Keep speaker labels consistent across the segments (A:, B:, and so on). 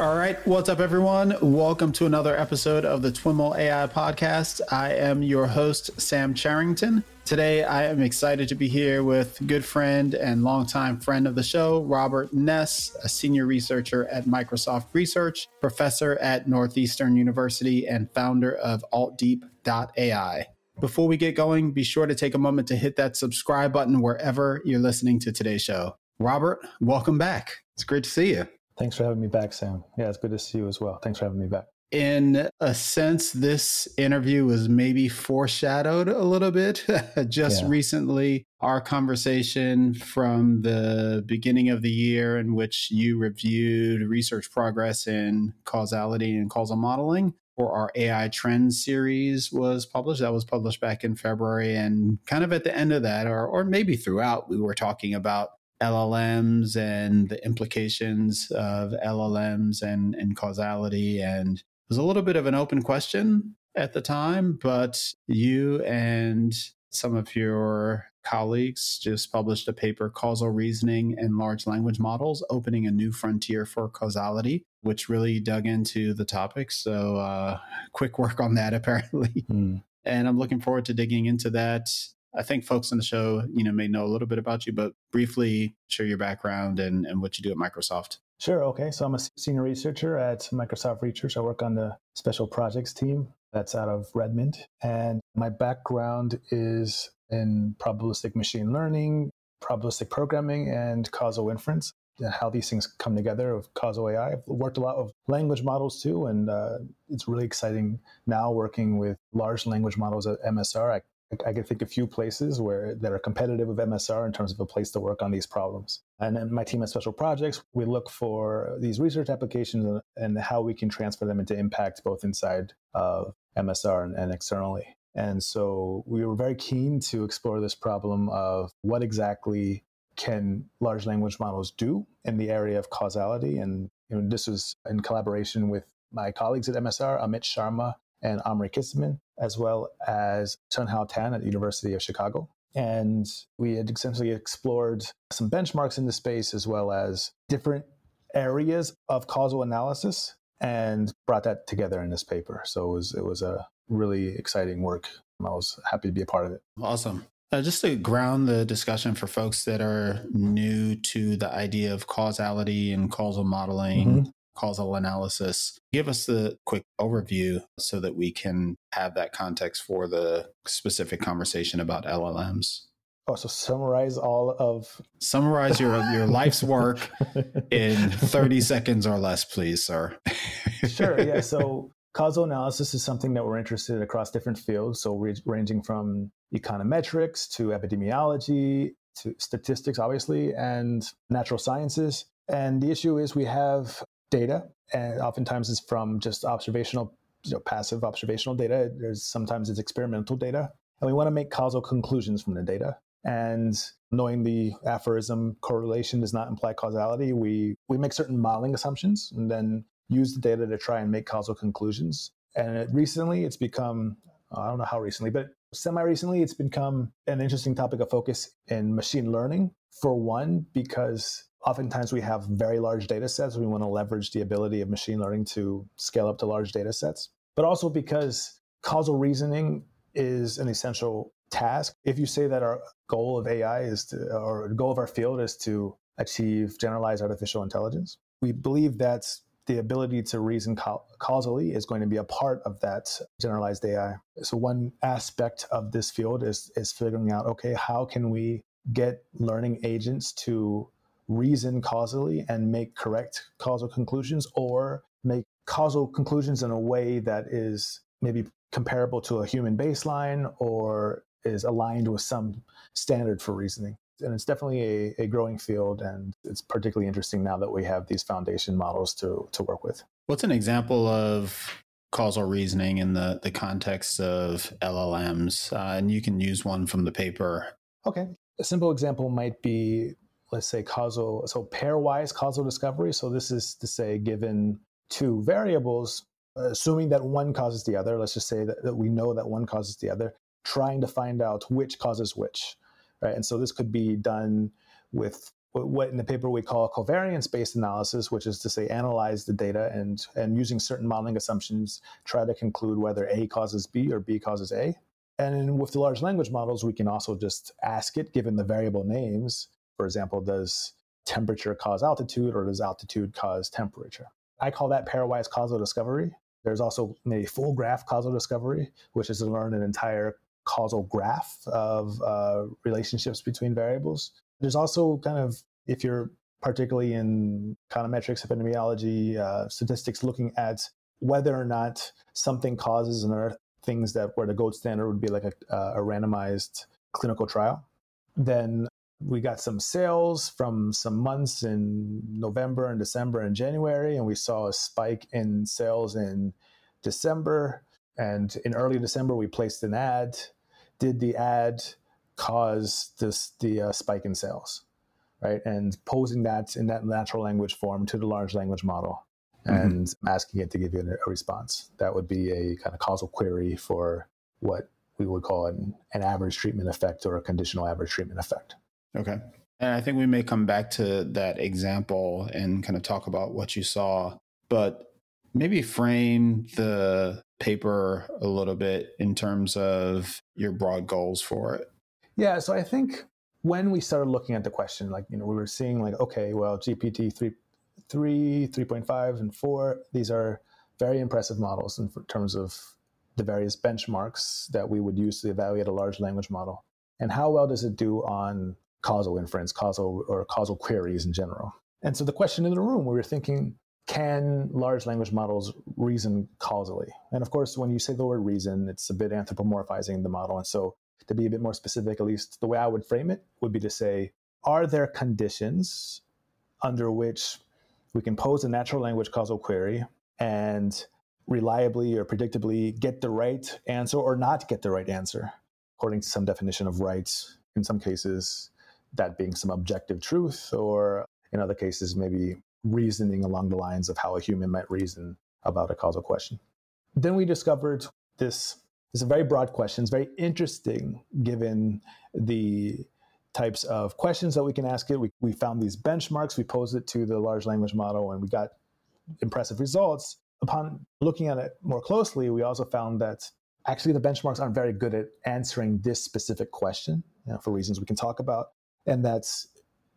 A: All right, what's up, everyone? Welcome to another episode of the TWIML AI podcast. I am your host, Sam Charrington. Today, I am excited to be here with good friend and longtime friend of the show, Robert Ness, a senior researcher at Microsoft Research, professor at Northeastern University, and founder of AltDeep.ai. Before we get going, be sure to take a moment to hit that subscribe button wherever you're listening to today's show. Robert, welcome back. It's great to see you.
B: Thanks for having me back, Sam. Yeah, it's good to see you as well. Thanks for having me back.
A: In a sense, this interview was maybe foreshadowed a little bit. Just yeah. recently, our conversation from the beginning of the year, in which you reviewed research progress in causality and causal modeling for our AI trends series was published. That was published back in February. And kind of at the end of that, or, or maybe throughout, we were talking about LLMs and the implications of LLMs and, and causality. And it was a little bit of an open question at the time, but you and some of your colleagues just published a paper, Causal Reasoning and Large Language Models, opening a new frontier for causality, which really dug into the topic. So, uh, quick work on that, apparently. Mm. And I'm looking forward to digging into that I think folks on the show, you know, may know a little bit about you, but briefly share your background and, and what you do at Microsoft.
B: Sure. Okay. So I'm a senior researcher at Microsoft Research. I work on the special projects team that's out of Redmond. And my background is in probabilistic machine learning, probabilistic programming, and causal inference. And how these things come together of causal AI. I've worked a lot with language models too, and uh, it's really exciting now working with large language models at MSR. I I can think a few places where that are competitive with MSR in terms of a place to work on these problems. And then my team at Special Projects, we look for these research applications and how we can transfer them into impact both inside of MSR and, and externally. And so we were very keen to explore this problem of what exactly can large language models do in the area of causality. And you know, this was in collaboration with my colleagues at MSR, Amit Sharma and Emre Kiciman, as well as Chenhao Tan at the University of Chicago. And we had essentially explored some benchmarks in the space as well as different areas of causal analysis and brought that together in this paper. So it was, it was a really exciting work. I was happy to be a part of it.
A: Awesome. Uh, just to ground the discussion for folks that are new to the idea of causality and causal modeling, mm-hmm causal analysis. Give us the quick overview so that we can have that context for the specific conversation about LLMs.
B: Oh, so summarize all of
A: summarize your your life's work in 30 seconds or less, please, sir.
B: sure. Yeah. So causal analysis is something that we're interested in across different fields. So re- ranging from econometrics to epidemiology to statistics, obviously, and natural sciences. And the issue is we have data, and oftentimes it's from just observational, you know, passive observational data. There's sometimes it's experimental data, and we want to make causal conclusions from the data. And knowing the aphorism correlation does not imply causality, we we make certain modeling assumptions and then use the data to try and make causal conclusions. And it, recently, it's become I don't know how recently, but semi recently, it's become an interesting topic of focus in machine learning. For one, because oftentimes we have very large data sets. We want to leverage the ability of machine learning to scale up to large data sets, but also because causal reasoning is an essential task. If you say that our goal of AI is to, or goal of our field is to achieve generalized artificial intelligence, we believe that the ability to reason causally is going to be a part of that generalized AI. So one aspect of this field is is figuring out okay, how can we get learning agents to reason causally and make correct causal conclusions or make causal conclusions in a way that is maybe comparable to a human baseline or is aligned with some standard for reasoning. And it's definitely a, a growing field, and it's particularly interesting now that we have these foundation models to, to work with.
A: What's an example of causal reasoning in the, the context of LLMs? Uh, and you can use one from the paper.
B: Okay. A simple example might be let's say causal so pairwise causal discovery so this is to say given two variables assuming that one causes the other let's just say that, that we know that one causes the other trying to find out which causes which right and so this could be done with what in the paper we call covariance based analysis, which is to say analyze the data and and using certain modeling assumptions try to conclude whether A causes B or B causes A. And with the large language models, we can also just ask it, given the variable names. For example, does temperature cause altitude or does altitude cause temperature? I call that pairwise causal discovery. There's also a full graph causal discovery, which is to learn an entire causal graph of uh, relationships between variables. There's also kind of, if you're particularly in econometrics, epidemiology, uh, statistics, looking at whether or not something causes and there things that where the gold standard would be like a, a randomized clinical trial. Then we got some sales from some months in November and December and January, and we saw a spike in sales in December. And in early December, we placed an ad. Did the ad cause this the uh, spike in sales? Right, and posing that in that natural language form to the large language model, mm-hmm. and asking it to give you a response. That would be a kind of causal query for what we would call an, an average treatment effect or a conditional average treatment effect.
A: Okay. And I think we may come back to that example and kind of talk about what you saw, but maybe frame the paper a little bit in terms of your broad goals for it.
B: Yeah. So I think when we started looking at the question, like, you know, we were seeing like, okay, well, GPT 3, 3 3.5, and 4, these are very impressive models in terms of the various benchmarks that we would use to evaluate a large language model. And how well does it do on causal inference, causal or causal queries in general. And so the question in the room, we were thinking, can large language models reason causally? And of course, when you say the word reason, it's a bit anthropomorphizing the model. And so to be a bit more specific, at least the way I would frame it would be to say, are there conditions under which we can pose a natural language causal query and reliably or predictably get the right answer or not get the right answer according to some definition of rights in some cases that being some objective truth, or in other cases, maybe reasoning along the lines of how a human might reason about a causal question. Then we discovered this is a very broad question. It's very interesting given the types of questions that we can ask it. We, we found these benchmarks, we posed it to the large language model, and we got impressive results. Upon looking at it more closely, we also found that actually the benchmarks aren't very good at answering this specific question you know, for reasons we can talk about. And that's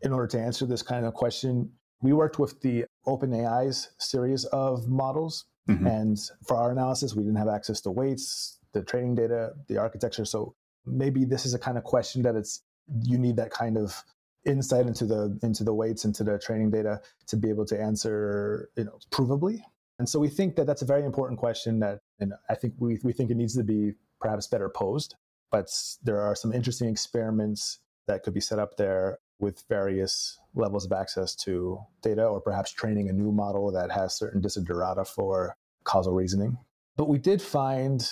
B: in order to answer this kind of question, we worked with the OpenAI's series of models. Mm-hmm. And for our analysis, we didn't have access to weights, the training data, the architecture. So maybe this is a kind of question that it's you need that kind of insight into the into the weights into the training data to be able to answer you know provably and so we think that that's a very important question that and i think we, we think it needs to be perhaps better posed but there are some interesting experiments that could be set up there with various levels of access to data or perhaps training a new model that has certain desiderata for causal reasoning. But we did find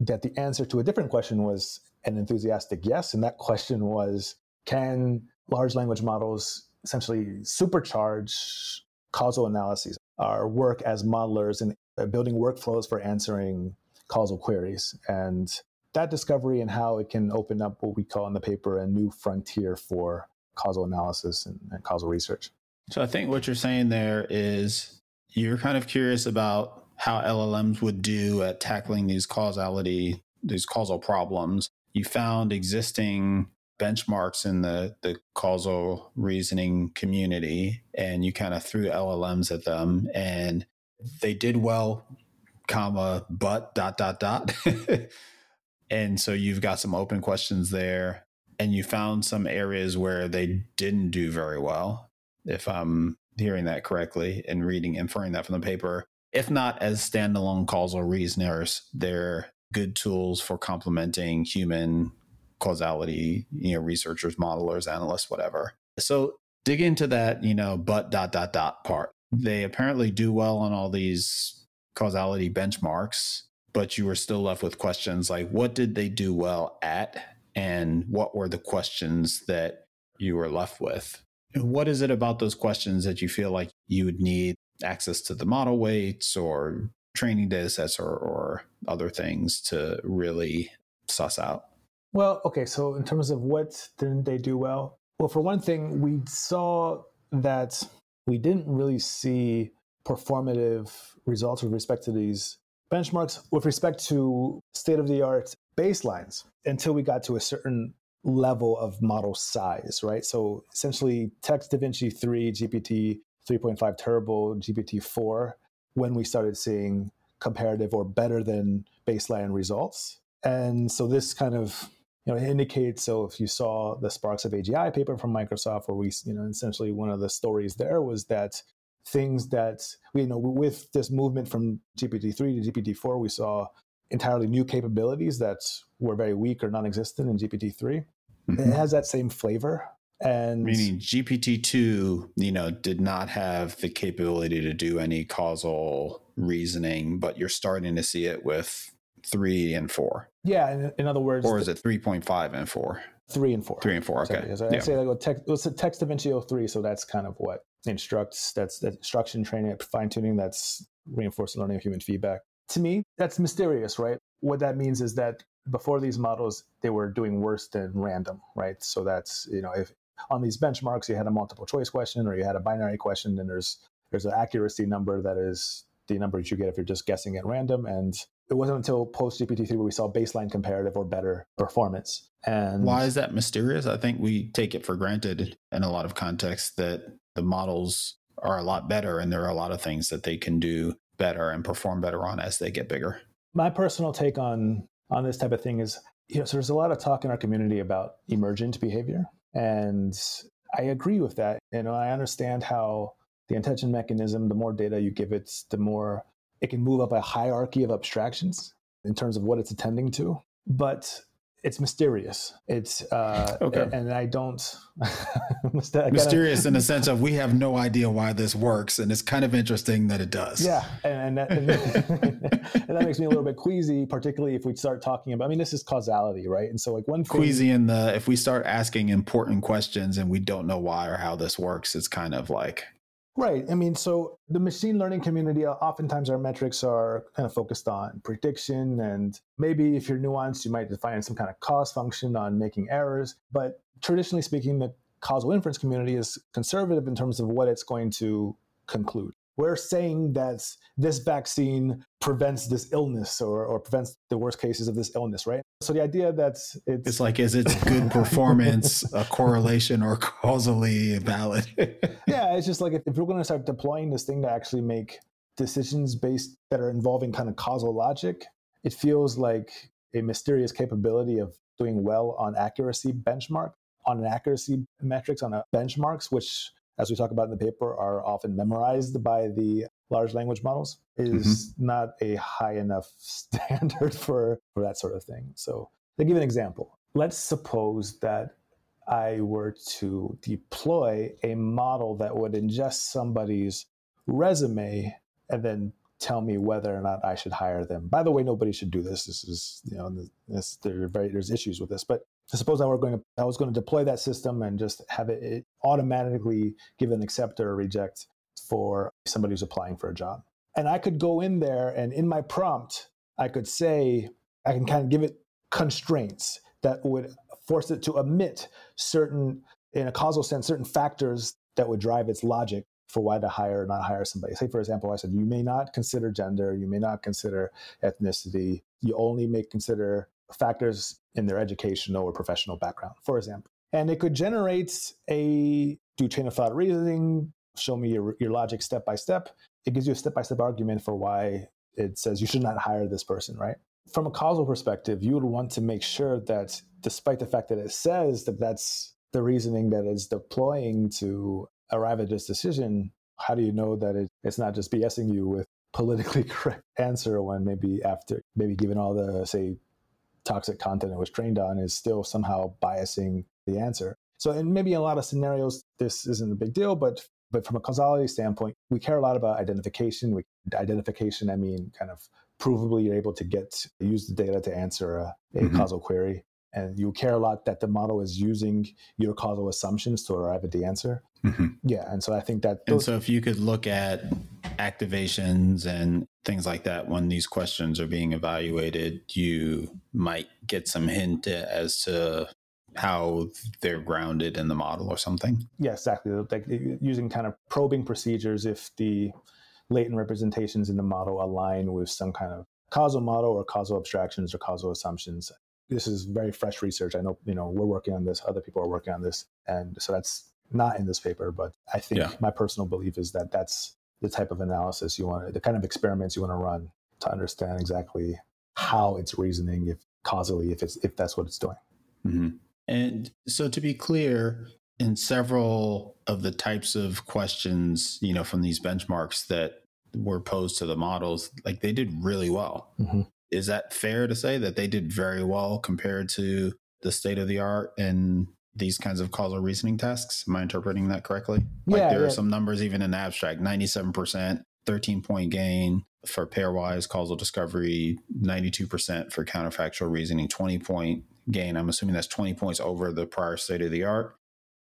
B: that the answer to a different question was an enthusiastic yes. And that question was can large language models essentially supercharge causal analyses, our work as modelers and building workflows for answering causal queries? And that discovery and how it can open up what we call in the paper a new frontier for causal analysis and, and causal research.
A: So I think what you're saying there is you're kind of curious about how LLMs would do at tackling these causality, these causal problems. You found existing benchmarks in the, the causal reasoning community and you kind of threw LLMs at them and they did well, comma, but dot, dot, dot. And so you've got some open questions there, and you found some areas where they didn't do very well, if I'm hearing that correctly and reading, inferring that from the paper. If not as standalone causal reasoners, they're good tools for complementing human causality, you know, researchers, modelers, analysts, whatever. So dig into that, you know, but dot dot dot part. They apparently do well on all these causality benchmarks but you were still left with questions like what did they do well at? And what were the questions that you were left with? And what is it about those questions that you feel like you would need access to the model weights or training data sets or, or other things to really suss out?
B: Well okay so in terms of what didn't they do well? Well, for one thing, we saw that we didn't really see performative results with respect to these benchmarks with respect to state of the art baselines until we got to a certain level of model size, right? So essentially, Text DaVinci 3, GPT 3.5 Turbo, GPT 4, when we started seeing comparative or better than baseline results. And so this kind of you know indicates so if you saw the Sparks of AGI paper from Microsoft, where we you know essentially one of the stories there was that things that you know with this movement from GPT-3 to GPT-4, we saw entirely new capabilities that were very weak or non-existent in GPT-3. Mm-hmm. It has that same flavor. And
A: meaning GPT-2, you know, did not have the capability to do any causal reasoning, but you're starting to see it with three and four.
B: Yeah, in, in other words,
A: or is it three point five and four?
B: Three and four.
A: Three and four. Okay.
B: So, I yeah. say like well, text, well, text DaVinci 03, so that's kind of what instructs. That's that instruction training, fine tuning. That's reinforcement learning of human feedback. To me, that's mysterious, right? What that means is that before these models, they were doing worse than random, right? So that's you know if on these benchmarks you had a multiple choice question or you had a binary question, then there's there's an accuracy number that is the number that you get if you're just guessing at random. And it wasn't until post GPT-3 where we saw baseline comparative or better performance. And
A: why is that mysterious? I think we take it for granted in a lot of contexts that the models are a lot better and there are a lot of things that they can do better and perform better on as they get bigger.
B: My personal take on on this type of thing is, you know, so there's a lot of talk in our community about emergent behavior. And I agree with that. and I understand how the attention mechanism, the more data you give it, the more it can move up a hierarchy of abstractions in terms of what it's attending to. But it's mysterious. It's uh, okay, and I don't
A: mysterious in the sense of we have no idea why this works, and it's kind of interesting that it does.
B: Yeah, and, and, that, and, and that makes me a little bit queasy, particularly if we start talking about. I mean, this is causality, right? And so, like one
A: thing, queasy in the if we start asking important questions and we don't know why or how this works, it's kind of like
B: Right. I mean, so the machine learning community, uh, oftentimes our metrics are kind of focused on prediction. And maybe if you're nuanced, you might define some kind of cost function on making errors. But traditionally speaking, the causal inference community is conservative in terms of what it's going to conclude we're saying that this vaccine prevents this illness or, or prevents the worst cases of this illness, right? So the idea that it's,
A: it's like, is its good performance a correlation or causally valid?
B: yeah, it's just like if, if we're going to start deploying this thing to actually make decisions based that are involving kind of causal logic, it feels like a mysterious capability of doing well on accuracy benchmark on an accuracy metrics on a benchmarks, which as we talk about in the paper, are often memorized by the large language models is mm-hmm. not a high enough standard for, for that sort of thing. So, to give an example, let's suppose that I were to deploy a model that would ingest somebody's resume and then tell me whether or not I should hire them. By the way, nobody should do this. This is, you know, this, there very, there's issues with this. But suppose I were going to, I was going to deploy that system and just have it, it automatically give an accept or reject for somebody who's applying for a job. And I could go in there and in my prompt, I could say, I can kind of give it constraints that would force it to omit certain, in a causal sense, certain factors that would drive its logic for why to hire or not hire somebody. Say, for example, I said, you may not consider gender, you may not consider ethnicity, you only may consider factors in their educational or professional background, for example. And it could generate a do chain of thought reasoning, show me your, your logic step by step. It gives you a step by step argument for why it says you should not hire this person, right? From a causal perspective, you would want to make sure that despite the fact that it says that that's the reasoning that it's deploying to arrive at this decision, how do you know that it, it's not just BSing you with politically correct answer when maybe after maybe given all the say toxic content it was trained on is still somehow biasing the answer. So in maybe in a lot of scenarios this isn't a big deal, but but from a causality standpoint, we care a lot about identification. We, identification, I mean, kind of provably you're able to get use the data to answer a, a mm-hmm. causal query and you care a lot that the model is using your causal assumptions to arrive at the answer. Mm-hmm. Yeah, and so I think that.
A: Those- and so, if you could look at activations and things like that when these questions are being evaluated, you might get some hint as to how they're grounded in the model or something.
B: Yeah, exactly. Like using kind of probing procedures if the latent representations in the model align with some kind of causal model or causal abstractions or causal assumptions. This is very fresh research. I know, you know, we're working on this, other people are working on this. And so that's not in this paper, but I think yeah. my personal belief is that that's the type of analysis you want, the kind of experiments you want to run to understand exactly how it's reasoning, if causally, if it's if that's what it's doing.
A: Mm-hmm. And so, to be clear, in several of the types of questions, you know, from these benchmarks that were posed to the models, like they did really well. Mm-hmm. Is that fair to say that they did very well compared to the state of the art and these kinds of causal reasoning tasks? Am I interpreting that correctly? Like yeah, there yeah. are some numbers even in the abstract 97%, 13 point gain for pairwise causal discovery, 92% for counterfactual reasoning, 20 point gain. I'm assuming that's 20 points over the prior state of the art.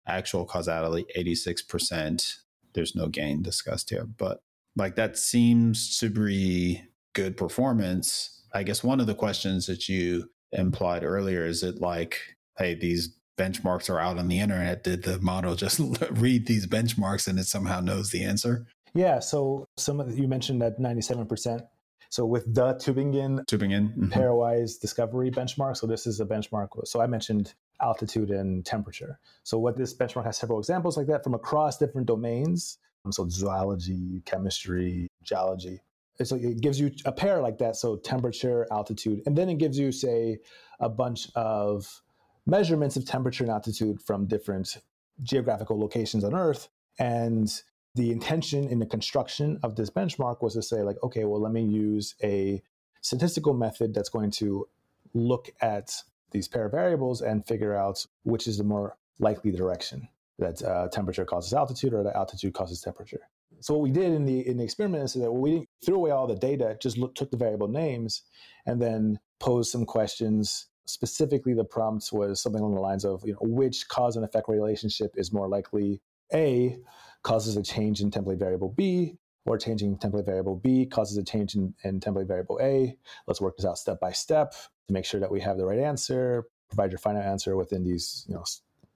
A: Actual causality, 86%. There's no gain discussed here, but like that seems to be good performance. I guess one of the questions that you implied earlier is it like, hey, these benchmarks are out on the internet. Did the model just read these benchmarks and it somehow knows the answer?
B: Yeah. So some of the, you mentioned that 97%. So with the Tübingen,
A: Tübingen mm-hmm.
B: pairwise discovery benchmark. So this is a benchmark. So I mentioned altitude and temperature. So what this benchmark has several examples like that from across different domains. So zoology, chemistry, geology. So it gives you a pair like that. So temperature, altitude, and then it gives you say a bunch of measurements of temperature and altitude from different geographical locations on Earth. And the intention in the construction of this benchmark was to say, like, okay, well, let me use a statistical method that's going to look at these pair of variables and figure out which is the more likely direction that uh, temperature causes altitude or that altitude causes temperature. So what we did in the in the experiment is that we threw away all the data, just look, took the variable names, and then posed some questions. Specifically the prompt was something along the lines of you know which cause and effect relationship is more likely? A causes a change in template variable b or changing template variable b causes a change in, in template variable a. Let's work this out step by step to make sure that we have the right answer. Provide your final answer within these you know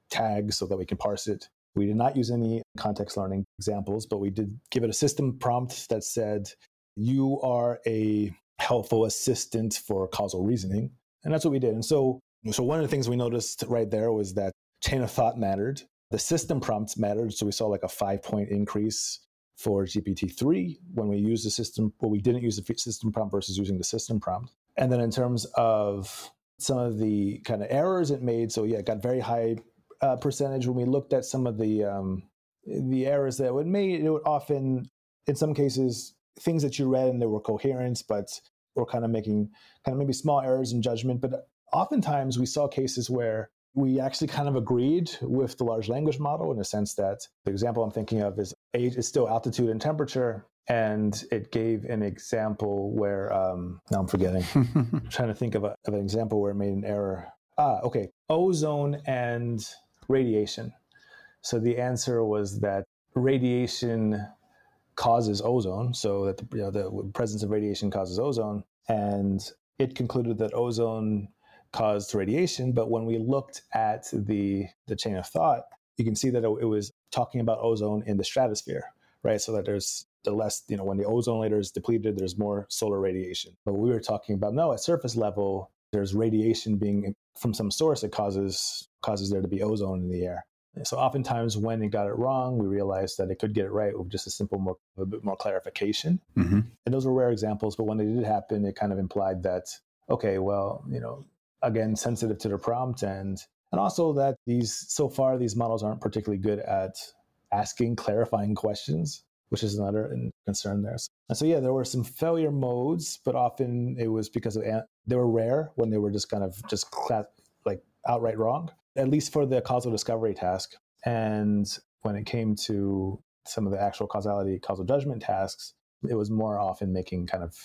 B: tags so that we can parse it. We did not use any context learning examples but we did give it a system prompt that said you are a helpful assistant for causal reasoning and that's what we did. And so, so one of the things we noticed right there was that chain of thought mattered. The system prompts mattered. So we saw like a five point increase for GPT-3 when we used the system, well, we didn't use the system prompt versus using the system prompt. And then in terms of some of the kind of errors it made, so yeah, it got very high uh, percentage when we looked at some of the um, the errors that it made. It would often, in some cases, things that you read and they were coherent, but or kind of making kind of maybe small errors in judgment. But oftentimes we saw cases where we actually kind of agreed with the large language model in the sense that the example I'm thinking of is age is still altitude and temperature. And it gave an example where um, now I'm forgetting. I'm trying to think of, a, of an example where it made an error. Ah, okay. Ozone and radiation. So the answer was that radiation causes ozone, so that the, you know, the presence of radiation causes ozone, and it concluded that ozone caused radiation. But when we looked at the the chain of thought, you can see that it, it was talking about ozone in the stratosphere, right? So that there's the less, you know, when the ozone layer is depleted, there's more solar radiation. But we were talking about no, at surface level, there's radiation being from some source that causes causes there to be ozone in the air. So oftentimes when it got it wrong, we realized that it could get it right with just a simple more a bit more clarification. Mm-hmm. And those were rare examples, but when they did happen, it kind of implied that okay, well, you know, again, sensitive to the prompt and and also that these so far these models aren't particularly good at asking clarifying questions, which is another concern there. And so yeah, there were some failure modes, but often it was because of they were rare when they were just kind of just like outright wrong at least for the causal discovery task. And when it came to some of the actual causality, causal judgment tasks, it was more often making kind of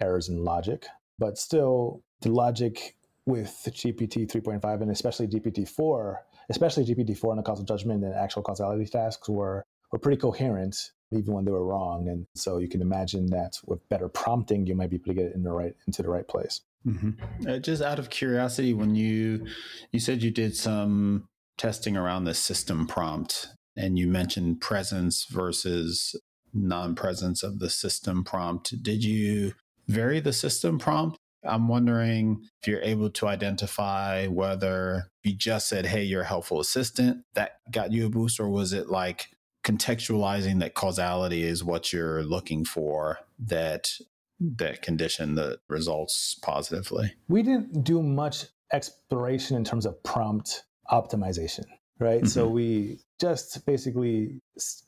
B: errors in logic. But still, the logic with GPT 3.5 and especially GPT 4, especially GPT 4 and the causal judgment and actual causality tasks were, were pretty coherent even when they were wrong. And so you can imagine that with better prompting, you might be able to get it in the right into the right place.
A: Mm-hmm. Uh, just out of curiosity, when you you said you did some testing around the system prompt, and you mentioned presence versus non-presence of the system prompt, did you vary the system prompt? I'm wondering if you're able to identify whether you just said, "Hey, you're a helpful assistant," that got you a boost, or was it like contextualizing that causality is what you're looking for that that condition the results positively.
B: We didn't do much exploration in terms of prompt optimization, right? Mm-hmm. So we just basically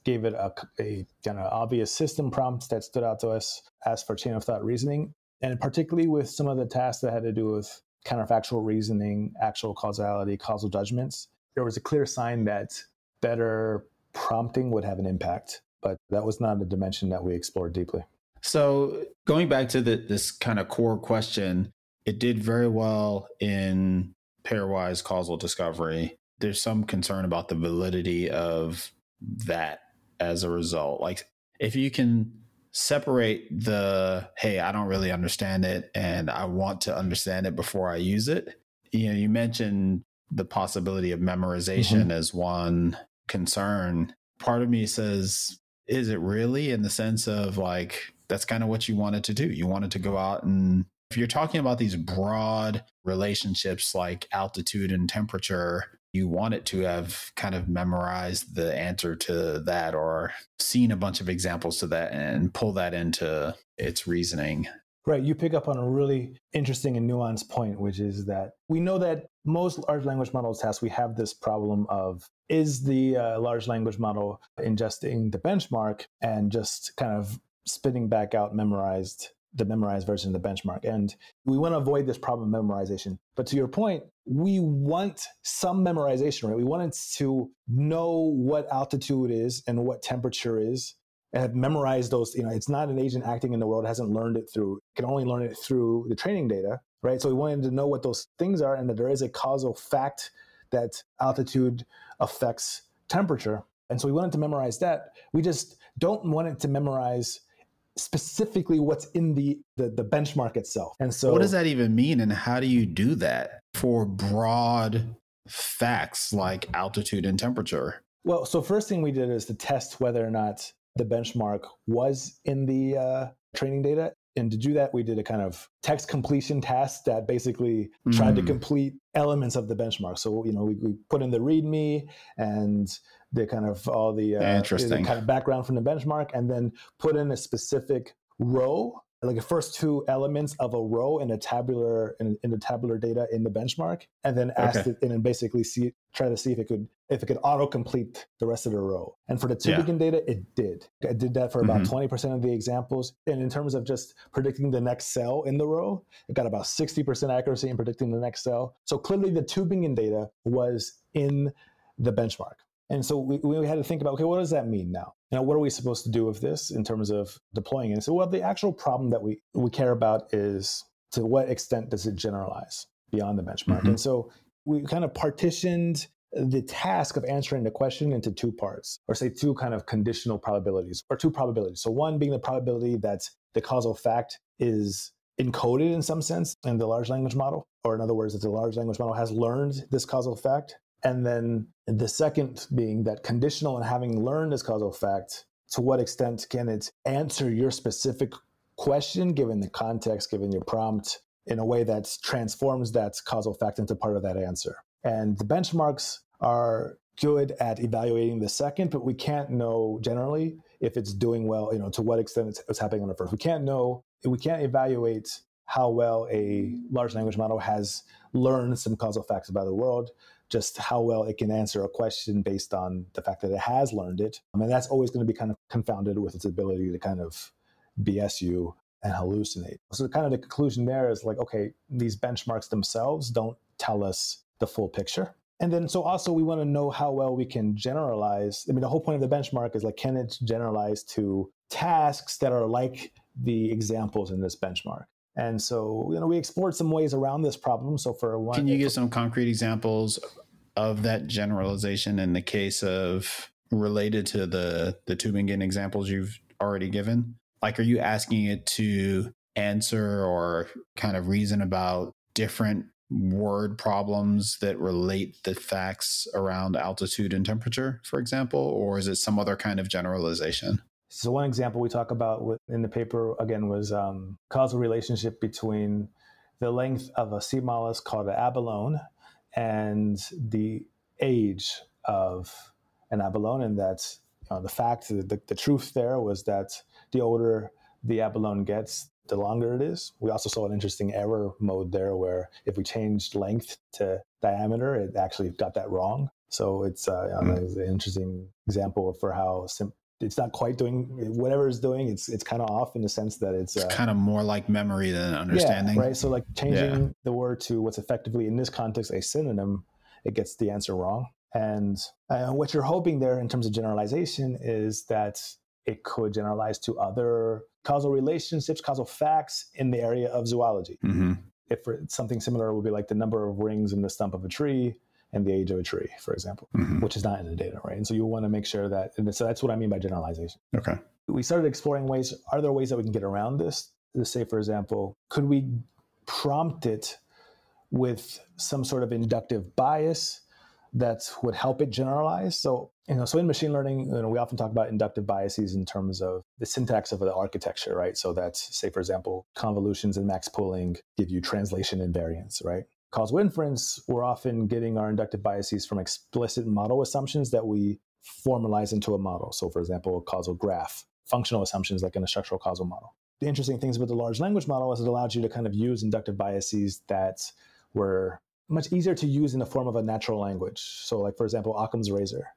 B: gave it a, a kind of obvious system prompt that stood out to us as for chain of thought reasoning. And particularly with some of the tasks that had to do with counterfactual reasoning, actual causality, causal judgments, there was a clear sign that better prompting would have an impact. But that was not a dimension that we explored deeply.
A: So going back to the, this kind of core question, it did very well in pairwise causal discovery. There's some concern about the validity of that as a result. Like if you can separate the hey, I don't really understand it and I want to understand it before I use it. You know, you mentioned the possibility of memorization mm-hmm. as one concern. Part of me says, is it really in the sense of like that's kind of what you wanted to do. You wanted to go out and if you're talking about these broad relationships like altitude and temperature, you want it to have kind of memorized the answer to that or seen a bunch of examples to that and pull that into its reasoning.
B: Right. You pick up on a really interesting and nuanced point, which is that we know that most large language model tests, we have this problem of is the uh, large language model ingesting the benchmark and just kind of spitting back out memorized the memorized version of the benchmark. And we want to avoid this problem of memorization. But to your point, we want some memorization, right? We want it to know what altitude is and what temperature is and have memorized those. You know, it's not an agent acting in the world, hasn't learned it through, can only learn it through the training data, right? So we wanted to know what those things are and that there is a causal fact that altitude affects temperature. And so we wanted to memorize that. We just don't want it to memorize specifically what's in the, the, the benchmark itself. And so
A: what does that even mean and how do you do that for broad facts like altitude and temperature?
B: Well, so first thing we did is to test whether or not the benchmark was in the uh, training data. And to do that, we did a kind of text completion task that basically mm. tried to mm. complete elements of the benchmark. So, you know, we, we put in the README and the kind of all the, uh,
A: Interesting.
B: the kind of background from the benchmark, and then put in a specific row like the first two elements of a row in a tabular in, in the tabular data in the benchmark and then asked okay. it and then basically see try to see if it could if it could auto complete the rest of the row and for the Tübingen yeah. data it did it did that for about mm-hmm. 20% of the examples and in terms of just predicting the next cell in the row it got about 60% accuracy in predicting the next cell so clearly the Tübingen data was in the benchmark and so we, we had to think about okay what does that mean now now, what are we supposed to do with this in terms of deploying it? So, well, the actual problem that we, we care about is to what extent does it generalize beyond the benchmark? Mm-hmm. And so we kind of partitioned the task of answering the question into two parts, or say two kind of conditional probabilities, or two probabilities. So, one being the probability that the causal fact is encoded in some sense in the large language model, or in other words, that the large language model has learned this causal fact. And then the second being that conditional and having learned this causal fact, to what extent can it answer your specific question given the context, given your prompt, in a way that transforms that causal fact into part of that answer? And the benchmarks are good at evaluating the second, but we can't know generally if it's doing well, you know, to what extent it's, it's happening on the first. We can't know, we can't evaluate how well a large language model has learned some causal facts about the world just how well it can answer a question based on the fact that it has learned it. I mean, that's always going to be kind of confounded with its ability to kind of BS you and hallucinate. So, kind of the conclusion there is like, okay, these benchmarks themselves don't tell us the full picture. And then, so also, we want to know how well we can generalize. I mean, the whole point of the benchmark is like, can it generalize to tasks that are like the examples in this benchmark? And so, you know, we explored some ways around this problem. So, for one,
A: can you give some concrete examples of that generalization in the case of related to the the Tübingen examples you've already given? Like, are you asking it to answer or kind of reason about different word problems that relate the facts around altitude and temperature, for example, or is it some other kind of generalization?
B: So one example we talk about in the paper again was um, causal relationship between the length of a sea mollusk called an abalone and the age of an abalone, and that you know, the fact, the, the truth there was that the older the abalone gets, the longer it is. We also saw an interesting error mode there where if we changed length to diameter, it actually got that wrong. So it's, uh, mm-hmm. an interesting example for how sim- it's not quite doing whatever it's doing. It's it's kind of off in the sense that it's,
A: it's uh, kind of more like memory than understanding.
B: Yeah, right. So like changing yeah. the word to what's effectively in this context a synonym, it gets the answer wrong. And uh, what you're hoping there in terms of generalization is that it could generalize to other causal relationships, causal facts in the area of zoology. Mm-hmm. If something similar would be like the number of rings in the stump of a tree and the age of a tree, for example, mm-hmm. which is not in the data, right? And so you want to make sure that, and so that's what I mean by generalization.
A: Okay.
B: We started exploring ways, are there ways that we can get around this? To say, for example, could we prompt it with some sort of inductive bias that would help it generalize. So, you know, so in machine learning, you know, we often talk about inductive biases in terms of the syntax of the architecture, right? So that's, say, for example, convolutions and max pooling give you translation invariance, right? Causal inference, we're often getting our inductive biases from explicit model assumptions that we formalize into a model. So, for example, a causal graph, functional assumptions like in a structural causal model. The interesting things with the large language model is it allows you to kind of use inductive biases that were much easier to use in the form of a natural language. So, like for example, Occam's razor.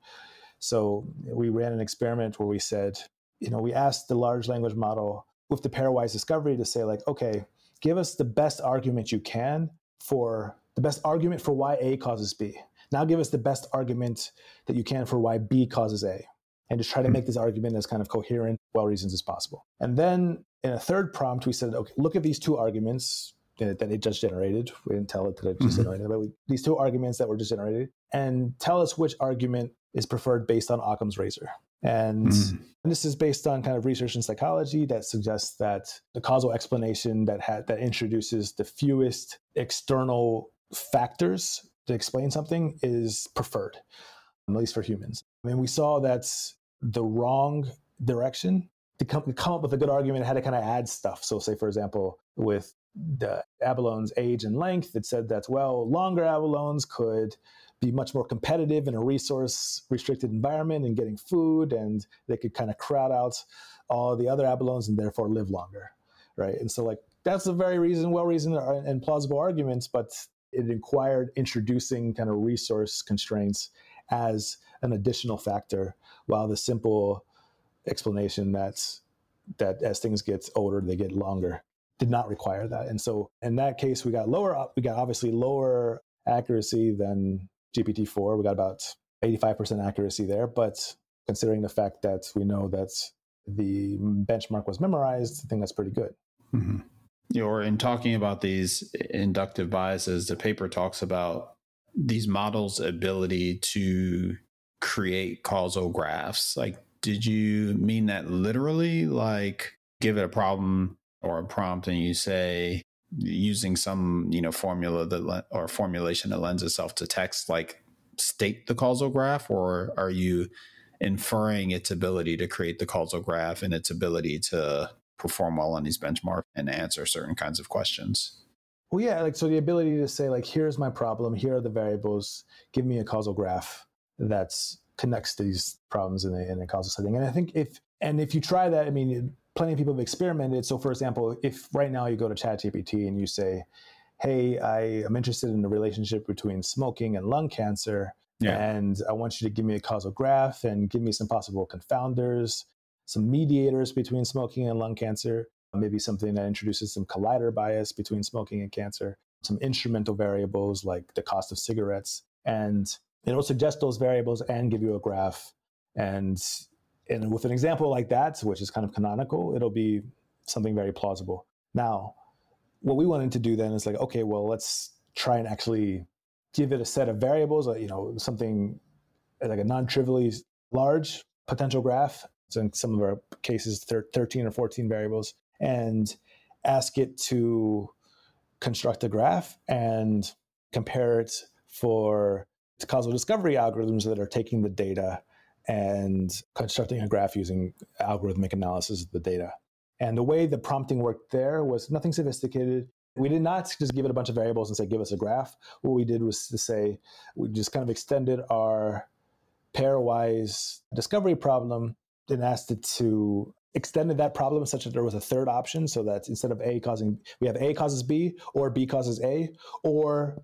B: So we ran an experiment where we said, you know, we asked the large language model with the pairwise discovery to say, like, okay, give us the best argument you can for the best argument for why A causes B. Now give us the best argument that you can for why B causes A. And just try to hmm. make this argument as kind of coherent, well reasons as possible. And then in a third prompt, we said, okay, look at these two arguments, that it just generated. We didn't tell it that it just mm-hmm. generated, but we, these two arguments that were just generated, and tell us which argument is preferred based on Occam's razor. And, mm. and, this is based on kind of research in psychology that suggests that the causal explanation that ha- that introduces the fewest external factors to explain something is preferred, at least for humans. I mean, we saw that's the wrong direction to come, to come up with a good argument had to kind of add stuff. So, say for example, with the abalone's age and length. It said that, well, longer abalones could be much more competitive in a resource restricted environment and getting food, and they could kind of crowd out all the other abalones and therefore live longer, right? And so, like, that's a very reason, well reasoned and plausible arguments, but it required introducing kind of resource constraints as an additional factor, while the simple explanation that's that as things get older, they get longer did not require that. And so in that case, we got lower, we got obviously lower accuracy than GPT-4. We got about 85% accuracy there. But considering the fact that we know that the benchmark was memorized, I think that's pretty good.
A: Mm-hmm. Or in talking about these inductive biases, the paper talks about these models' ability to create causal graphs. Like, did you mean that literally? Like, give it a problem or a prompt and you say using some you know formula that or formulation that lends itself to text like state the causal graph or are you inferring its ability to create the causal graph and its ability to perform well on these benchmarks and answer certain kinds of questions?
B: Well yeah like so the ability to say like here's my problem. Here are the variables. Give me a causal graph that's connects to these problems in a, in a causal setting. And i think if and if you try that i mean plenty of people have experimented. So, for example, if right now you go to ChatGPT and you say, "Hey, I am interested in the relationship between smoking and lung cancer, yeah. and I want you to give me a causal graph and give me some possible confounders, some mediators between smoking and lung cancer, maybe something that introduces some collider bias between smoking and cancer, some instrumental variables like the cost of cigarettes, and it'll suggest those variables and give you a graph." And and with an example like that, which is kind of canonical, it'll be something very plausible. Now, what we wanted to do then is like, okay, well, let's try and actually give it a set of variables, you know, something like a non-trivially large potential graph. So in some of our cases, 13 or 14 variables, and ask it to construct a graph and compare it for causal discovery algorithms that are taking the data and constructing a graph using algorithmic analysis of the data. And the way the prompting worked there was nothing sophisticated. We did not just give it a bunch of variables and say, give us a graph. What we did was to say, we just kind of extended our pairwise discovery problem and asked it to extended that problem such that there was a third option so that instead of A causing, we have A causes B or B causes A or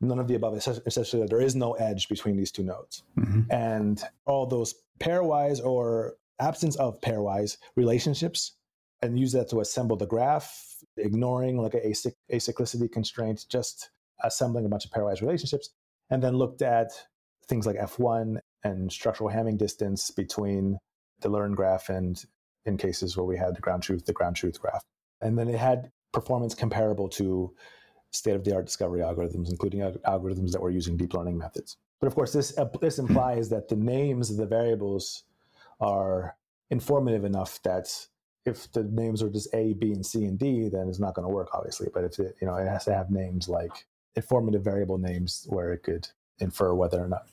B: none of the above, essentially that there is no edge between these two nodes. Mm-hmm. And all those pairwise or absence of pairwise relationships and use that to assemble the graph, ignoring like a acyclicity constraint, just assembling a bunch of pairwise relationships, and then looked at things like F1 and structural Hamming distance between the learned graph and in cases where we had the ground truth, the ground truth graph. And then it had performance comparable to state of the art discovery algorithms, including algorithms that were using deep learning methods. But of course, this, uh, this implies that the names of the variables are informative enough that if the names are just A, B, and C and D, then it's not going to work, obviously. But if it, you know, it has to have names like informative variable names where it could infer whether or not.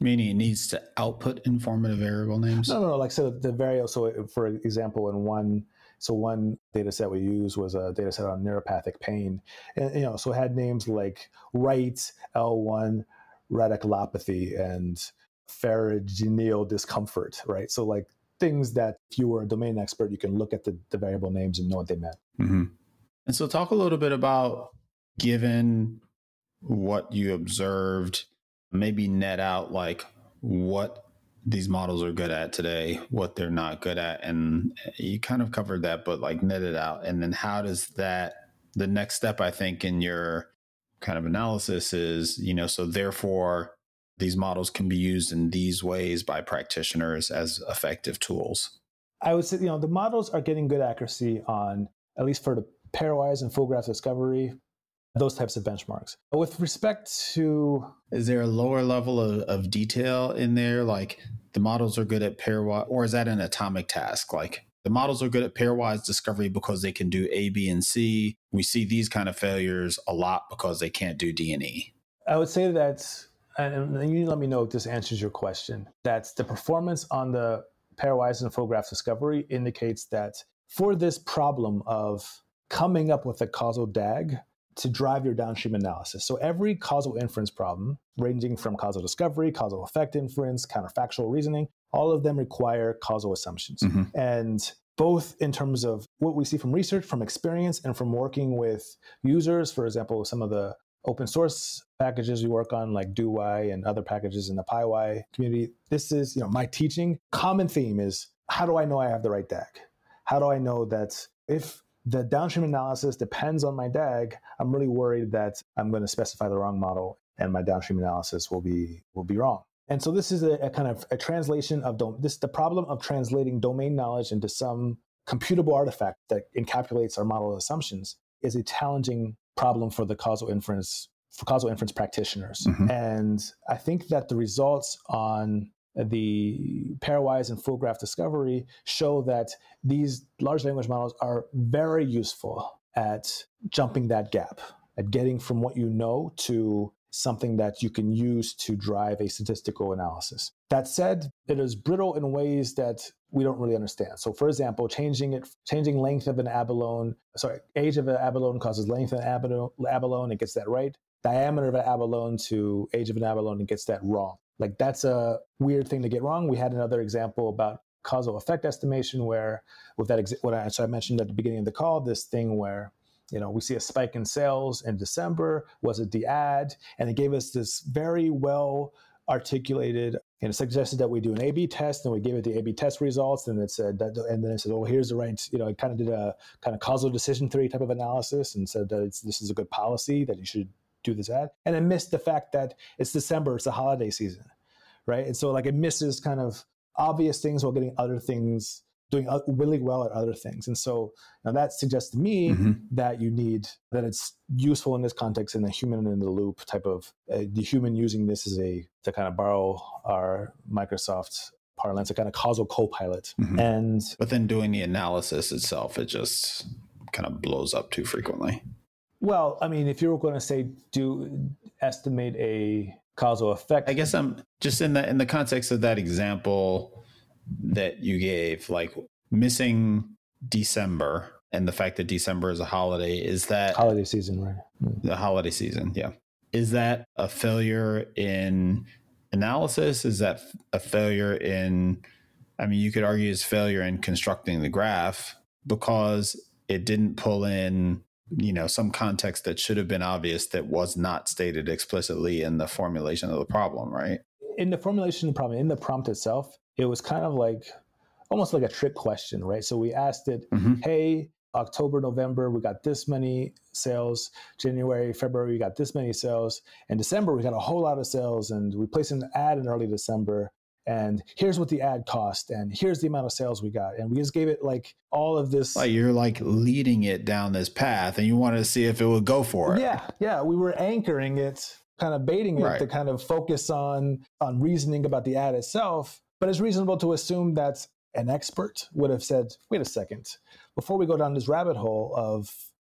A: Meaning it needs to output informative variable names?
B: No, no, no. Like, so the variable, so for example, in one, so one data set we used was a data set on neuropathic pain. And, you know, so it had names like Right, L1, radiculopathy, and pharyngeal discomfort, right? So like things that if you were a domain expert, you can look at the, the variable names and know what they meant. Mm-hmm.
A: And so, talk a little bit about given what you observed, maybe net out like what these models are good at today, what they're not good at. And you kind of covered that, but like net it out. And then, how does that, the next step, I think, in your kind of analysis is, you know, so therefore, these models can be used in these ways by practitioners as effective tools?
B: I would say, you know, the models are getting good accuracy on, at least for the pairwise and full graph discovery, those types of benchmarks. With respect to.
A: Is there a lower level of, of detail in there? Like the models are good at pairwise, or is that an atomic task? Like the models are good at pairwise discovery because they can do A, B, and C. We see these kind of failures a lot because they can't do D and E.
B: I would say that and you let me know if this answers your question. That's the performance on the pairwise and full graph discovery indicates that for this problem of coming up with a causal DAG to drive your downstream analysis. So every causal inference problem, ranging from causal discovery, causal effect inference, counterfactual reasoning, all of them require causal assumptions. Mm-hmm. And both in terms of what we see from research, from experience, and from working with users, for example, some of the open source packages we work on like DoWhy and other packages in the PyWhy community. This is, you know, my teaching common theme is how do I know I have the right DAG? How do I know that if the downstream analysis depends on my DAG, I'm really worried that I'm going to specify the wrong model and my downstream analysis will be will be wrong. And so this is a, a kind of a translation of dom- this the problem of translating domain knowledge into some computable artifact that encapsulates our model assumptions is a challenging problem for the causal inference for causal inference practitioners. Mm-hmm. And I think that the results on the pairwise and full graph discovery show that these large language models are very useful at jumping that gap, at getting from what you know to something that you can use to drive a statistical analysis. That said, it is brittle in ways that we don't really understand. So, for example, changing it, changing length of an abalone, sorry, age of an abalone causes length of an abalone, abalone, it gets that right. Diameter of an abalone to age of an abalone, it gets that wrong. Like that's a weird thing to get wrong. We had another example about causal effect estimation where, with that, exa- what I, so I mentioned at the beginning of the call, this thing where you know, we see a spike in sales in December. Was it the ad? And it gave us this very well articulated and it suggested that we do an A/B test, and we gave it the A/B test results, and it said that, and then it said, "Oh, here's the right." You know, it kind of did a kind of causal decision theory type of analysis, and said that this is a good policy that you should do this ad, and it missed the fact that it's December, it's the holiday season, right? And so like it misses kind of obvious things while getting other things doing really well at other things. And so now that suggests to me mm-hmm. that you need that it's useful in this context in the human in the loop type of uh, the human using this as a to kind of borrow our Microsoft parlance, a kind of causal co-pilot. Mm-hmm. And
A: but then doing the analysis itself, it just kind of blows up too frequently.
B: Well, I mean, if you were going to say do estimate a causal effect,
A: I guess I'm just in the in the context of that example that you gave, like missing December and the fact that December is a holiday is that
B: holiday season, right?
A: Hmm. The holiday season, yeah. Is that a failure in analysis? Is that a failure in I mean, you could argue it's failure in constructing the graph because it didn't pull in, you know, some context that should have been obvious that was not stated explicitly in the formulation of the problem, right?
B: In the formulation of the problem, in the prompt itself, it was kind of like almost like a trick question, right? So we asked it, mm-hmm. hey, October, November, we got this many sales. January, February, we got this many sales. And December, we got a whole lot of sales. And we placed an ad in early December and here's what the ad cost and here's the amount of sales we got and we just gave it like all of this
A: like you're like leading it down this path and you wanted to see if it would go for it
B: yeah yeah we were anchoring it kind of baiting it right. to kind of focus on on reasoning about the ad itself but it's reasonable to assume that an expert would have said wait a second before we go down this rabbit hole of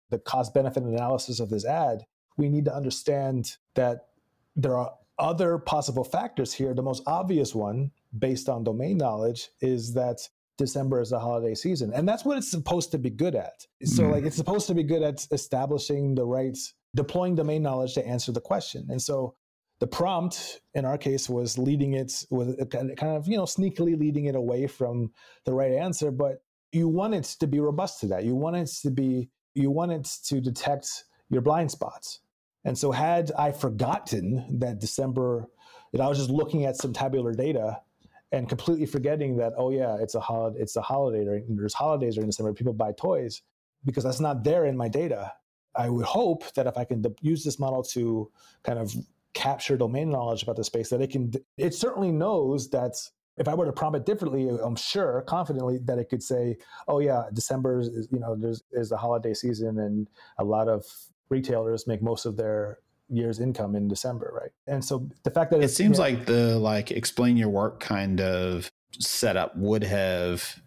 B: the cost benefit analysis of this ad we need to understand that there are other possible factors here, the most obvious one, based on domain knowledge, is that December is a holiday season. And that's what it's supposed to be good at. So, mm. like, it's supposed to be good at establishing the right, deploying domain knowledge to answer the question. And so, the prompt in our case was leading it, was kind of, you know, sneakily leading it away from the right answer. But you want it to be robust to that. You want it to be, you want it to detect your blind spots. And so, had I forgotten that December, that I was just looking at some tabular data and completely forgetting that, oh yeah, it's a holiday, it's a holiday, there's holidays during December, people buy toys, because that's not there in my data. I would hope that if I can use this model to kind of capture domain knowledge about the space, that it can, it certainly knows that if I were to prompt it differently, I'm sure confidently that it could say, "Oh yeah, December is you know there's is the holiday season and a lot of retailers make most of their year's income in December, right? And so the fact that
A: it seems like the like explain your work kind of setup would have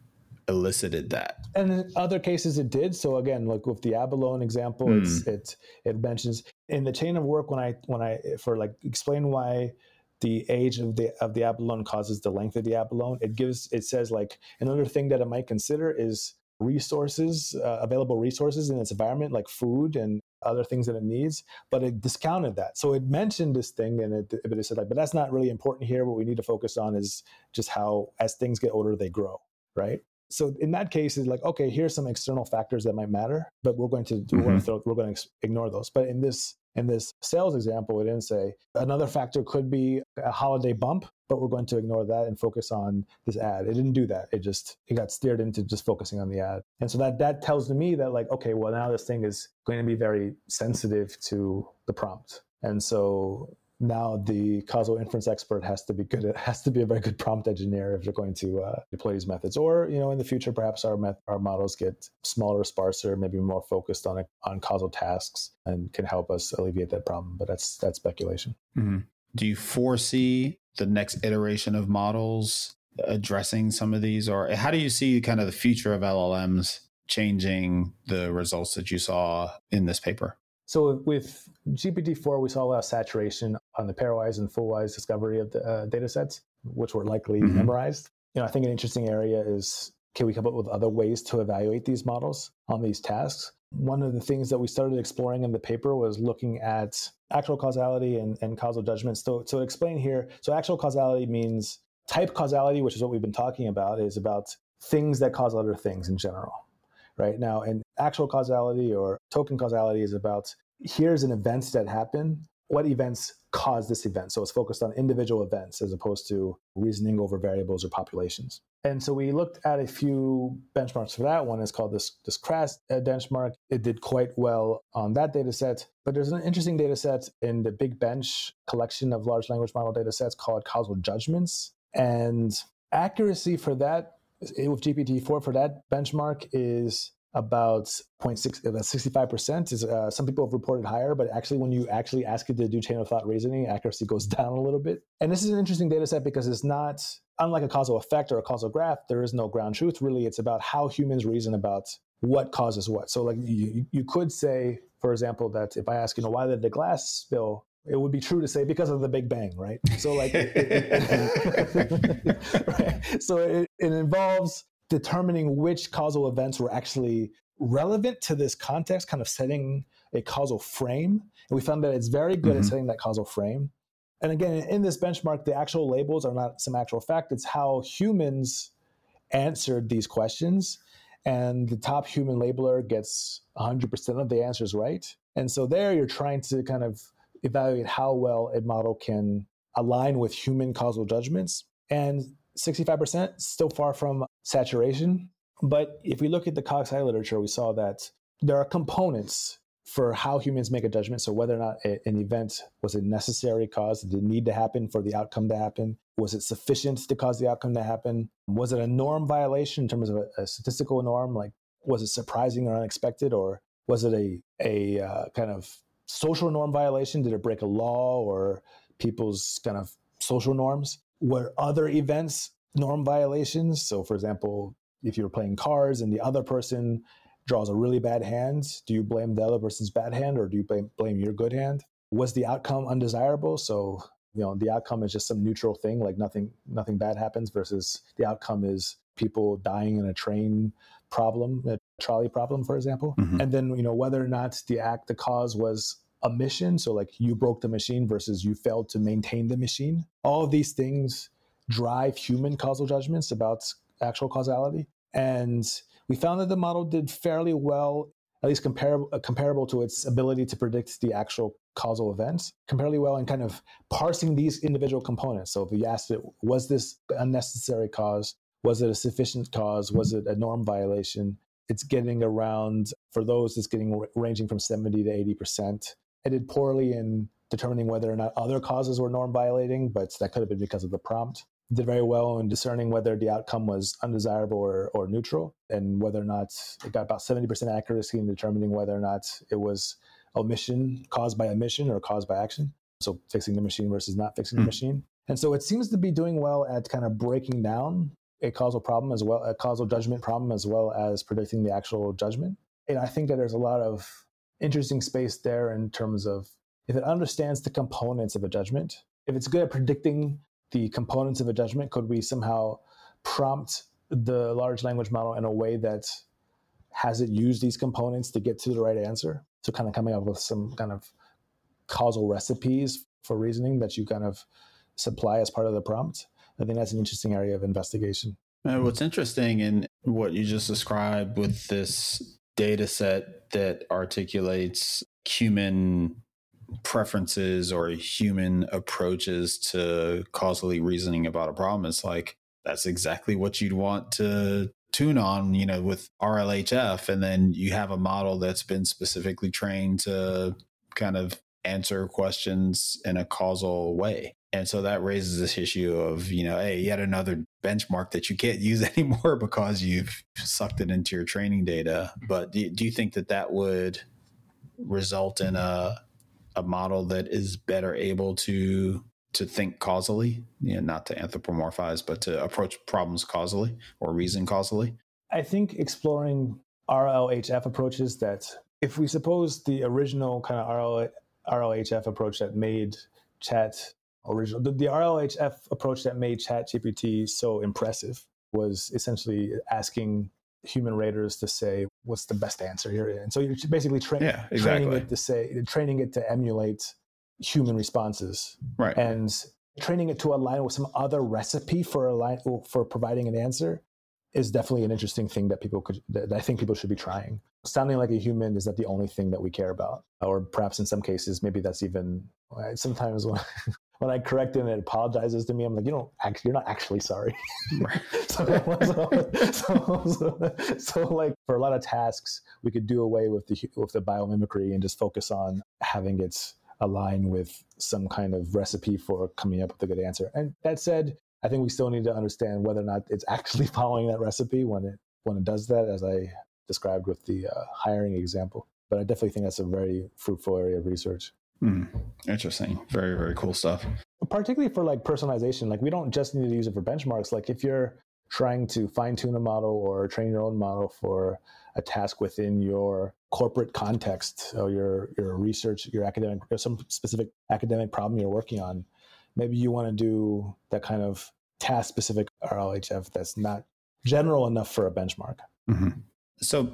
A: elicited that.
B: And in other cases it did. So again, like with the abalone example, mm. it's it it mentions in the chain of work when I when I for like explain why the age of the of the abalone causes the length of the abalone. It gives it says like another thing that it might consider is resources uh, available resources in its environment like food and other things that it needs, but it discounted that. So it mentioned this thing, and it, but it said like, but that's not really important here. What we need to focus on is just how, as things get older, they grow, right? So in that case, it's like, okay, here's some external factors that might matter, but we're going to mm-hmm. we're, going to throw, we're going to ignore those. But in this in this sales example, we didn't say another factor could be a holiday bump, but we're going to ignore that and focus on this ad. It didn't do that. It just it got steered into just focusing on the ad. And so that that tells me that like, okay, well now this thing is going to be very sensitive to the prompt. And so now the causal inference expert has to be good at, has to be a very good prompt engineer if they're going to uh, deploy these methods or you know in the future perhaps our met, our models get smaller sparser maybe more focused on on causal tasks and can help us alleviate that problem but that's that's speculation
A: mm-hmm. do you foresee the next iteration of models addressing some of these or how do you see kind of the future of llms changing the results that you saw in this paper
B: so with GPT-4, we saw a lot of saturation on the pairwise and fullwise discovery of the uh, data sets, which were likely mm-hmm. memorized. You know, I think an interesting area is can we come up with other ways to evaluate these models on these tasks? One of the things that we started exploring in the paper was looking at actual causality and, and causal judgments. So, so explain here, so actual causality means type causality, which is what we've been talking about, is about things that cause other things in general right now and actual causality or token causality is about here's an event that happened what events cause this event. So it's focused on individual events as opposed to reasoning over variables or populations. And so we looked at a few benchmarks for that. One is called this this CRASS uh, benchmark. It did quite well on that data set but there's an interesting data set in the big bench collection of large language model data sets called causal judgments. And accuracy for that with GPT-4 for that benchmark is about 0.6, about 65%. Is, uh, some people have reported higher, but actually when you actually ask it to do chain of thought reasoning, accuracy goes down a little bit. And this is an interesting data set because it's not, unlike a causal effect or a causal graph, there is no ground truth. Really, it's about how humans reason about what causes what. So like you, you could say, for example, that if I ask, you know, why did the glass spill? It would be true to say because of the Big Bang, right? So like, it, it, right? so it, it involves determining which causal events were actually relevant to this context, kind of setting a causal frame. And we found that it's very good mm-hmm. at setting that causal frame. And again, in this benchmark, the actual labels are not some actual fact, it's how humans answered these questions and the top human labeler gets 100% of the answers right. And so there you're trying to kind of evaluate how well a model can align with human causal judgments. And 65% still far from saturation. But if we look at the CogSci literature, we saw that there are components for how humans make a judgment. So whether or not a, an event was a necessary cause, did it need to happen for the outcome to happen? Was it sufficient to cause the outcome to happen? Was it a norm violation in terms of a, a statistical norm? Like, was it surprising or unexpected, or was it a a uh, kind of social norm violation? Did it break a law or people's kind of social norms? Were other events norm violations? So, for example, if you're playing cards and the other person draws a really bad hand, do you blame the other person's bad hand or do you blame, blame your good hand? Was the outcome undesirable? So you know the outcome is just some neutral thing like nothing nothing bad happens versus the outcome is people dying in a train problem a trolley problem for example mm-hmm. and then you know whether or not the act the cause was a mission. So, like you broke the machine versus you failed to maintain the machine. All of these things drive human causal judgments about actual causality. And we found that the model did fairly well, at least comparable, uh, comparable to its ability to predict the actual causal events, comparably well in kind of parsing these individual components. So, if you asked it, was this unnecessary cause? Was it a sufficient cause? Was it a norm violation? It's getting around, for those, it's getting ranging from 70 to 80%. I did poorly in determining whether or not other causes were norm violating, but that could have been because of the prompt. Did very well in discerning whether the outcome was undesirable or, or neutral, and whether or not it got about 70% accuracy in determining whether or not it was omission caused by omission or caused by action. So fixing the machine versus not fixing mm. the hmm. machine. And so it seems to be doing well at kind of breaking down a causal problem as well, a causal judgment problem, as well as predicting the actual judgment. And I think that there's a lot of interesting space there in terms of if it understands the components of a judgment, if it's good at predicting the components of a judgment, could we somehow prompt the large language model in a way that has it use these components to get to the right answer? So, kind of coming up with some kind of causal recipes for reasoning that you kind of supply as part of the prompt. I think that's an interesting area of investigation.
A: And what's interesting in what you just described with this data set that articulates human preferences or human approaches to causally reasoning about a problem it's like that's exactly what you'd want to tune on you know with rlhf and then you have a model that's been specifically trained to kind of answer questions in a causal way. And so that raises this issue of you know hey yet another benchmark that you can't use anymore because you've sucked it into your training data. But do, do you think that that would result in a a model that is better able to to think causally, you know, not to anthropomorphize, but to approach problems causally or reason causally?
B: I think exploring RLHF approaches that, if we suppose the original kind of RL, RLHF approach that made chat original, the, the RLHF approach that made chat GPT so impressive was essentially asking human raters to say what's the best answer here? And so you're basically tra- yeah, exactly. training it to say training it to emulate human responses.
A: Right.
B: And training it to align with some other recipe for align for providing an answer is definitely an interesting thing that people could that i think people should be trying sounding like a human is that the only thing that we care about or perhaps in some cases maybe that's even sometimes when when I correct it and it apologizes to me, I'm like, you don't actually, you're not actually sorry. so, so, so, so, like for a lot of tasks, we could do away with the with the biomimicry and just focus on having it align with some kind of recipe for coming up with a good answer. And that said, I think we still need to understand whether or not it's actually following that recipe when it when it does that, as I described with the uh, hiring example. But I definitely think that's a very fruitful area of research.
A: Hmm. Interesting. Very, very cool stuff.
B: Particularly for like personalization, like we don't just need to use it for benchmarks. Like if you're trying to fine tune a model or train your own model for a task within your corporate context or your your research, your academic, or some specific academic problem you're working on. Maybe you want to do that kind of task specific RLHF that's not general enough for a benchmark.
A: Mm-hmm. So,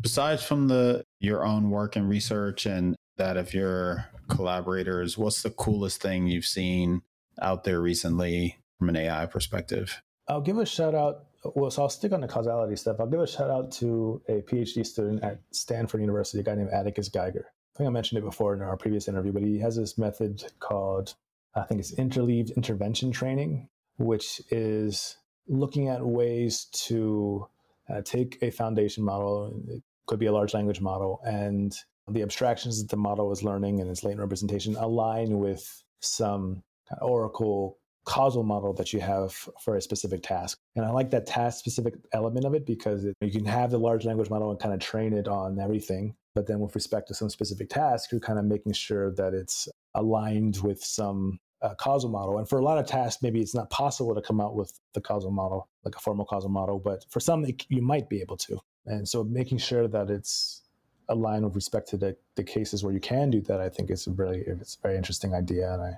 A: besides from the your own work and research and that of your collaborators, what's the coolest thing you've seen out there recently from an AI perspective?
B: I'll give a shout out. Well, so I'll stick on the causality stuff. I'll give a shout out to a PhD student at Stanford University, a guy named Atticus Geiger. I think I mentioned it before in our previous interview, but he has this method called, I think it's interleaved intervention training, which is looking at ways to uh, take a foundation model, it could be a large language model, and the abstractions that the model is learning and its latent representation align with some oracle causal model that you have for a specific task. And I like that task specific element of it because it, you can have the large language model and kind of train it on everything. But then with respect to some specific task, you're kind of making sure that it's aligned with some uh, causal model. And for a lot of tasks, maybe it's not possible to come out with the causal model, like a formal causal model, but for some, it, you might be able to. And so making sure that it's aligned with respect to the, the cases where you can do that, I think is a really, it's a very interesting idea. And I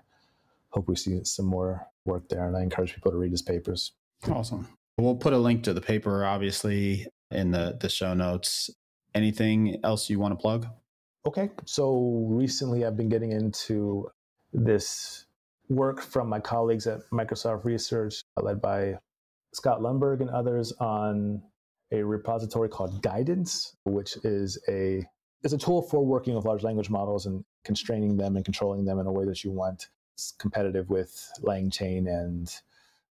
B: hope we see some more work there. And I encourage people to read his papers.
A: Awesome. We'll put a link to the paper, obviously, in the, the show notes. Anything else you want to plug?
B: Okay. So recently I've been getting into this work from my colleagues at Microsoft Research, uh, led by Scott Lundberg and others, on a repository called Guidance, which is a is a tool for working with large language models and constraining them and controlling them in a way that you want. It's competitive with LangChain and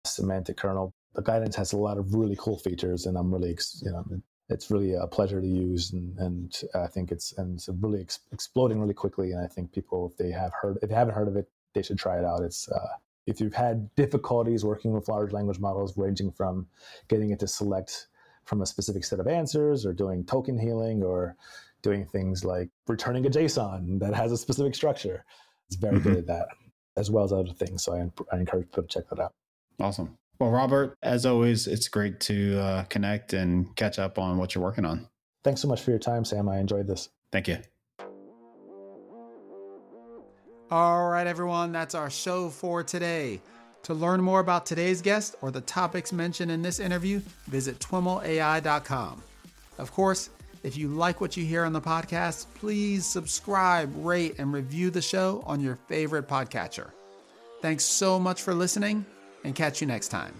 B: semantic kernel. The guidance has a lot of really cool features, and I'm really, you know, it's really a pleasure to use, and, and I think it's and it's really ex- exploding really quickly. And I think people, if they have heard, if they haven't heard of it, they should try it out. It's uh, if you've had difficulties working with large language models, ranging from getting it to select from a specific set of answers, or doing token healing, or doing things like returning a JSON that has a specific structure, it's very mm-hmm. good at that, as well as other things. So I, I encourage people to check that out.
A: Awesome. Well, Robert, as always, it's great to uh, connect and catch up on what you're working on.
B: Thanks so much for your time, Sam. I enjoyed this.
A: Thank you.
C: All right, everyone, that's our show for today. To learn more about today's guest or the topics mentioned in this interview, visit twimlai.com. Of course, if you like what you hear on the podcast, please subscribe, rate, and review the show on your favorite podcatcher. Thanks so much for listening, and catch you next time.